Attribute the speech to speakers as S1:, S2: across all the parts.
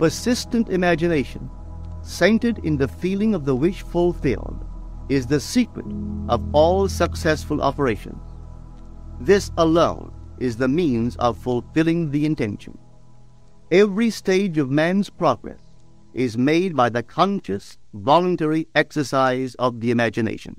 S1: Persistent imagination, centered in the feeling of the wish fulfilled, is the secret of all successful operations. This alone is the means of fulfilling the intention. Every stage of man's progress is made by the conscious, voluntary exercise of the imagination.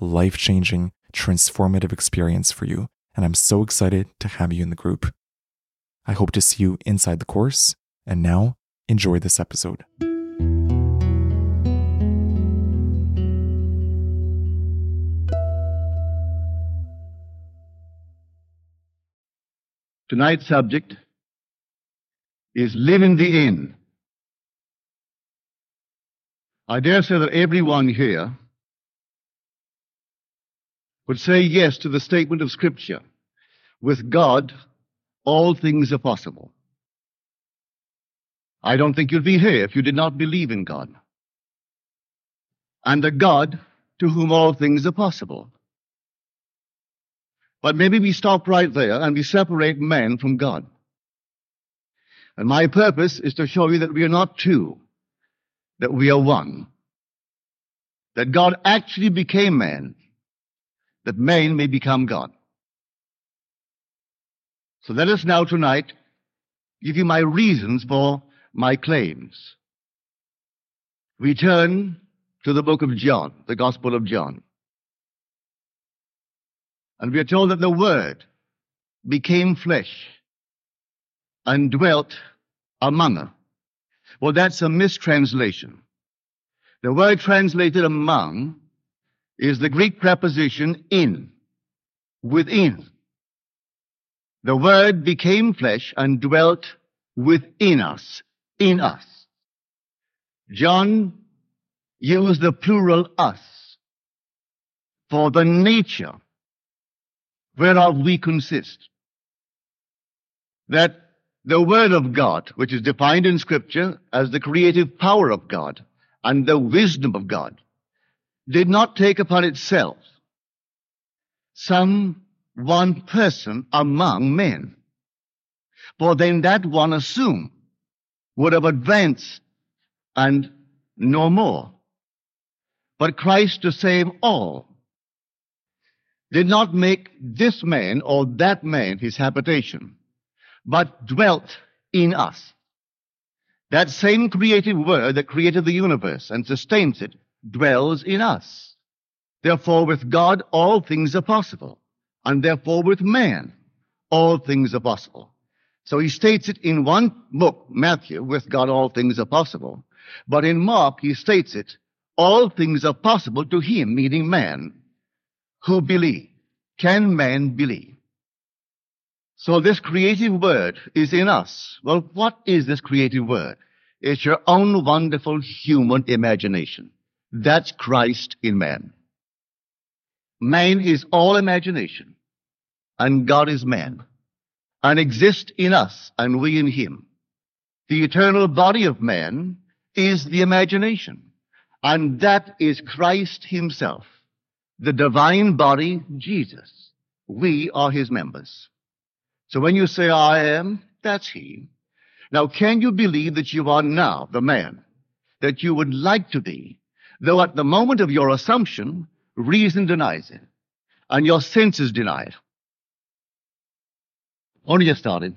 S2: life changing, transformative experience for you. And I'm so excited to have you in the group. I hope to see you inside the course. And now, enjoy this episode.
S3: Tonight's subject is live in the end. I dare say that everyone here would say yes to the statement of Scripture. With God, all things are possible. I don't think you'd be here if you did not believe in God. And a God to whom all things are possible. But maybe we stop right there and we separate man from God. And my purpose is to show you that we are not two, that we are one. That God actually became man that man may become God. So let us now tonight give you my reasons for my claims. We turn to the book of John, the Gospel of John. And we are told that the Word became flesh and dwelt among us. Well, that's a mistranslation. The word translated among is the Greek preposition in, within. The Word became flesh and dwelt within us, in us. John used the plural us for the nature whereof we consist. That the Word of God, which is defined in Scripture as the creative power of God and the wisdom of God, did not take upon itself some one person among men. For then that one assumed would have advanced and no more. But Christ to save all did not make this man or that man his habitation, but dwelt in us. That same creative word that created the universe and sustains it dwells in us. Therefore, with God, all things are possible. And therefore, with man, all things are possible. So he states it in one book, Matthew, with God, all things are possible. But in Mark, he states it, all things are possible to him, meaning man, who believe. Can man believe? So this creative word is in us. Well, what is this creative word? It's your own wonderful human imagination. That's Christ in man. Man is all imagination, and God is man, and exists in us, and we in him. The eternal body of man is the imagination, And that is Christ himself, the divine body, Jesus. We are his members. So when you say I am, that's he. Now, can you believe that you are now the man that you would like to be, though at the moment of your assumption, reason denies it, and your senses deny it? Only just started.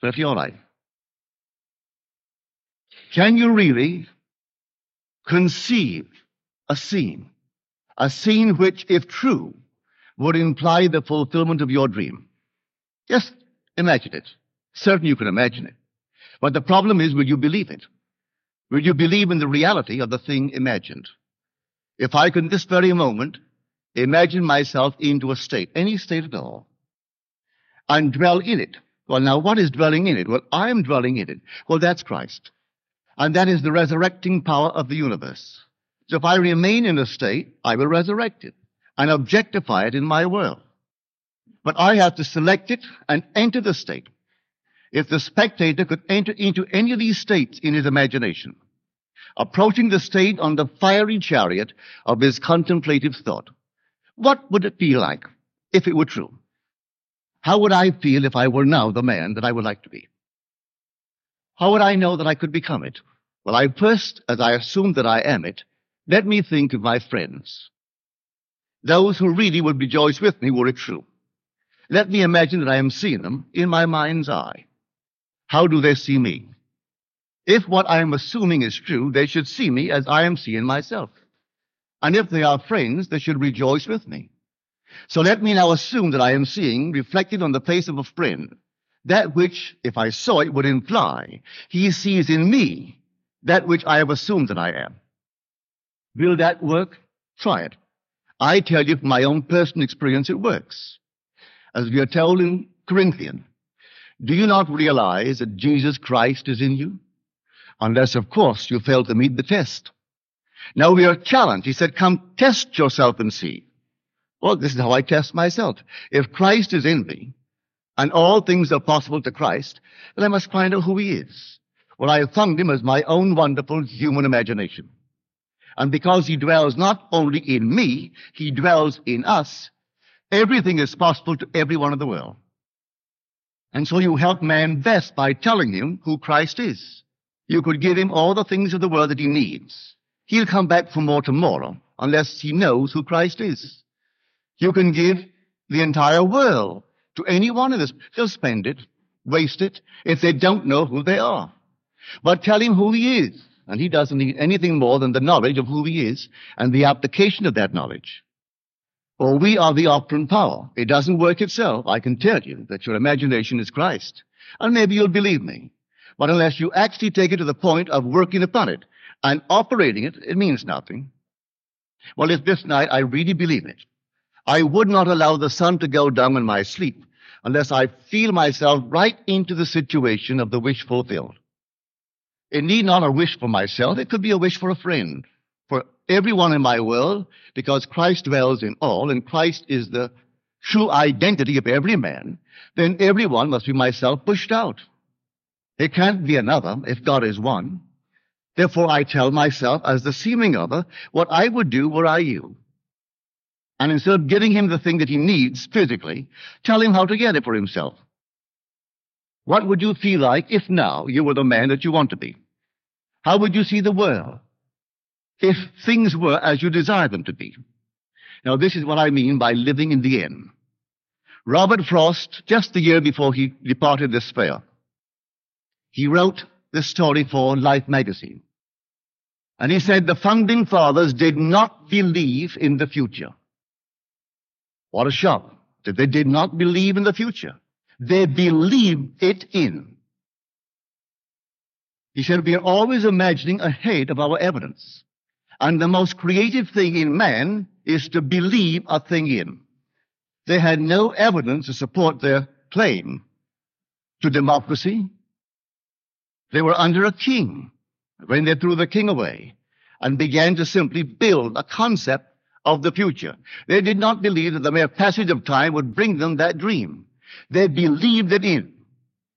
S3: But you're right. Can you really conceive a scene, a scene which, if true, would imply the fulfillment of your dream? Just imagine it. Certainly you can imagine it. But the problem is, will you believe it? Will you believe in the reality of the thing imagined? If I can this very moment imagine myself into a state, any state at all, and dwell in it. Well, now what is dwelling in it? Well, I am dwelling in it. Well, that's Christ. And that is the resurrecting power of the universe. So if I remain in a state, I will resurrect it and objectify it in my world. But I have to select it and enter the state. If the spectator could enter into any of these states in his imagination, approaching the state on the fiery chariot of his contemplative thought, what would it be like if it were true? How would I feel if I were now the man that I would like to be? How would I know that I could become it? Well, I first, as I assume that I am it, let me think of my friends. Those who really would rejoice with me were it true. Let me imagine that I am seeing them in my mind's eye. How do they see me? If what I am assuming is true, they should see me as I am seeing myself. And if they are friends, they should rejoice with me. So let me now assume that I am seeing reflected on the face of a friend that which, if I saw it, would imply he sees in me that which I have assumed that I am. Will that work? Try it. I tell you from my own personal experience, it works. As we are told in Corinthian, do you not realize that Jesus Christ is in you? Unless, of course, you fail to meet the test. Now we are challenged. He said, come test yourself and see. Well, this is how I test myself. If Christ is in me, and all things are possible to Christ, then I must find out who he is. Well, I have found him as my own wonderful human imagination. And because he dwells not only in me, he dwells in us, everything is possible to everyone in the world. And so you help man best by telling him who Christ is. You could give him all the things of the world that he needs. He'll come back for more tomorrow unless he knows who Christ is. You can give the entire world to any one of us. They'll spend it, waste it, if they don't know who they are. But tell him who he is, and he doesn't need anything more than the knowledge of who he is and the application of that knowledge. For we are the operant power. It doesn't work itself. I can tell you that your imagination is Christ. And maybe you'll believe me. But unless you actually take it to the point of working upon it and operating it, it means nothing. Well, if this night I really believe it, I would not allow the sun to go down in my sleep unless I feel myself right into the situation of the wish fulfilled. It need not a wish for myself. It could be a wish for a friend, for everyone in my world, because Christ dwells in all, and Christ is the true identity of every man, then everyone must be myself pushed out. It can't be another if God is one. Therefore, I tell myself, as the seeming other, what I would do were I you. And instead of giving him the thing that he needs physically, tell him how to get it for himself. What would you feel like if now you were the man that you want to be? How would you see the world if things were as you desire them to be? Now, this is what I mean by living in the end. Robert Frost, just the year before he departed this sphere, he wrote this story for Life magazine. And he said the founding fathers did not believe in the future. What a shock that they did not believe in the future. They believed it in. He said, we are always imagining ahead of our evidence. And the most creative thing in man is to believe a thing in. They had no evidence to support their claim to democracy. They were under a king when they threw the king away and began to simply build a concept of the future. They did not believe that the mere passage of time would bring them that dream. They believed it in.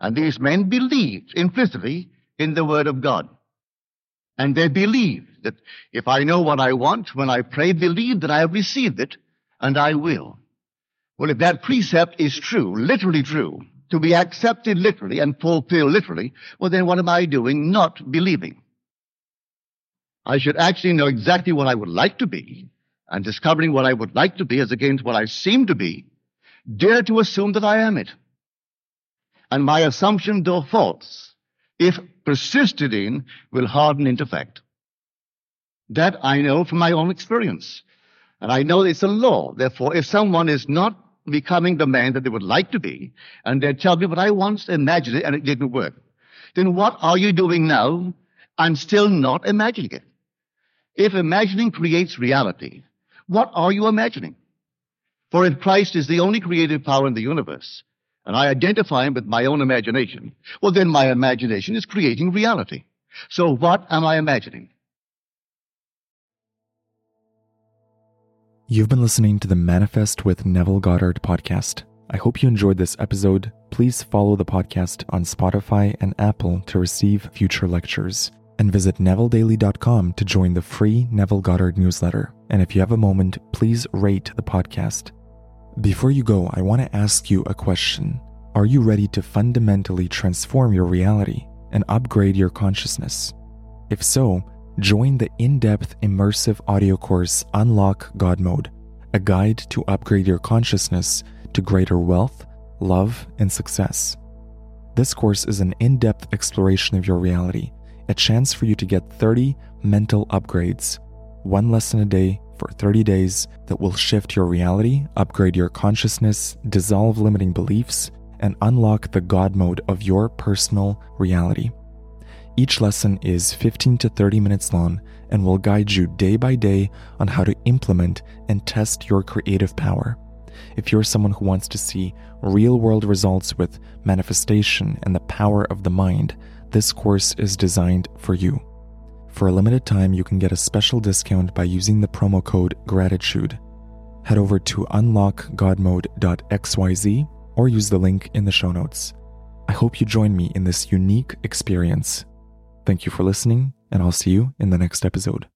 S3: And these men believed implicitly in the Word of God. And they believed that if I know what I want, when I pray, believe that I have received it, and I will. Well, if that precept is true, literally true, to be accepted literally and fulfilled literally, well, then what am I doing not believing? I should actually know exactly what I would like to be, and discovering what I would like to be as against what I seem to be, dare to assume that I am it. And my assumption, though false, if persisted in, will harden into fact. That I know from my own experience. And I know it's a law. Therefore, if someone is not becoming the man that they would like to be, and they tell me, but I once imagined it and it didn't work, then what are you doing now and still not imagining it? If imagining creates reality, what are you imagining? For if Christ is the only creative power in the universe, and I identify him with my own imagination, well, then my imagination is creating reality. So what am I imagining?
S2: You've been listening to the Manifest with Neville Goddard podcast. I hope you enjoyed this episode. Please follow the podcast on Spotify and Apple to receive future lectures. And visit NevilleDaily.com to join the free Neville Goddard newsletter. And if you have a moment, please rate the podcast. Before you go, I want to ask you a question. Are you ready to fundamentally transform your reality and upgrade your consciousness? If so, join the in depth immersive audio course Unlock God Mode, a guide to upgrade your consciousness to greater wealth, love, and success. This course is an in depth exploration of your reality, a chance for you to get 30 mental upgrades, one lesson a day for 30 days that will shift your reality, upgrade your consciousness, dissolve limiting beliefs, and unlock the God mode of your personal reality. Each lesson is 15 to 30 minutes long and will guide you day by day on how to implement and test your creative power. If you're someone who wants to see real world results with manifestation and the power of the mind, this course is designed for you. For a limited time, you can get a special discount by using the promo code GRATITUDE. Head over to unlockgodmode.xyz or use the link in the show notes. I hope you join me in this unique experience. Thank you for listening, and I'll see you in the next episode.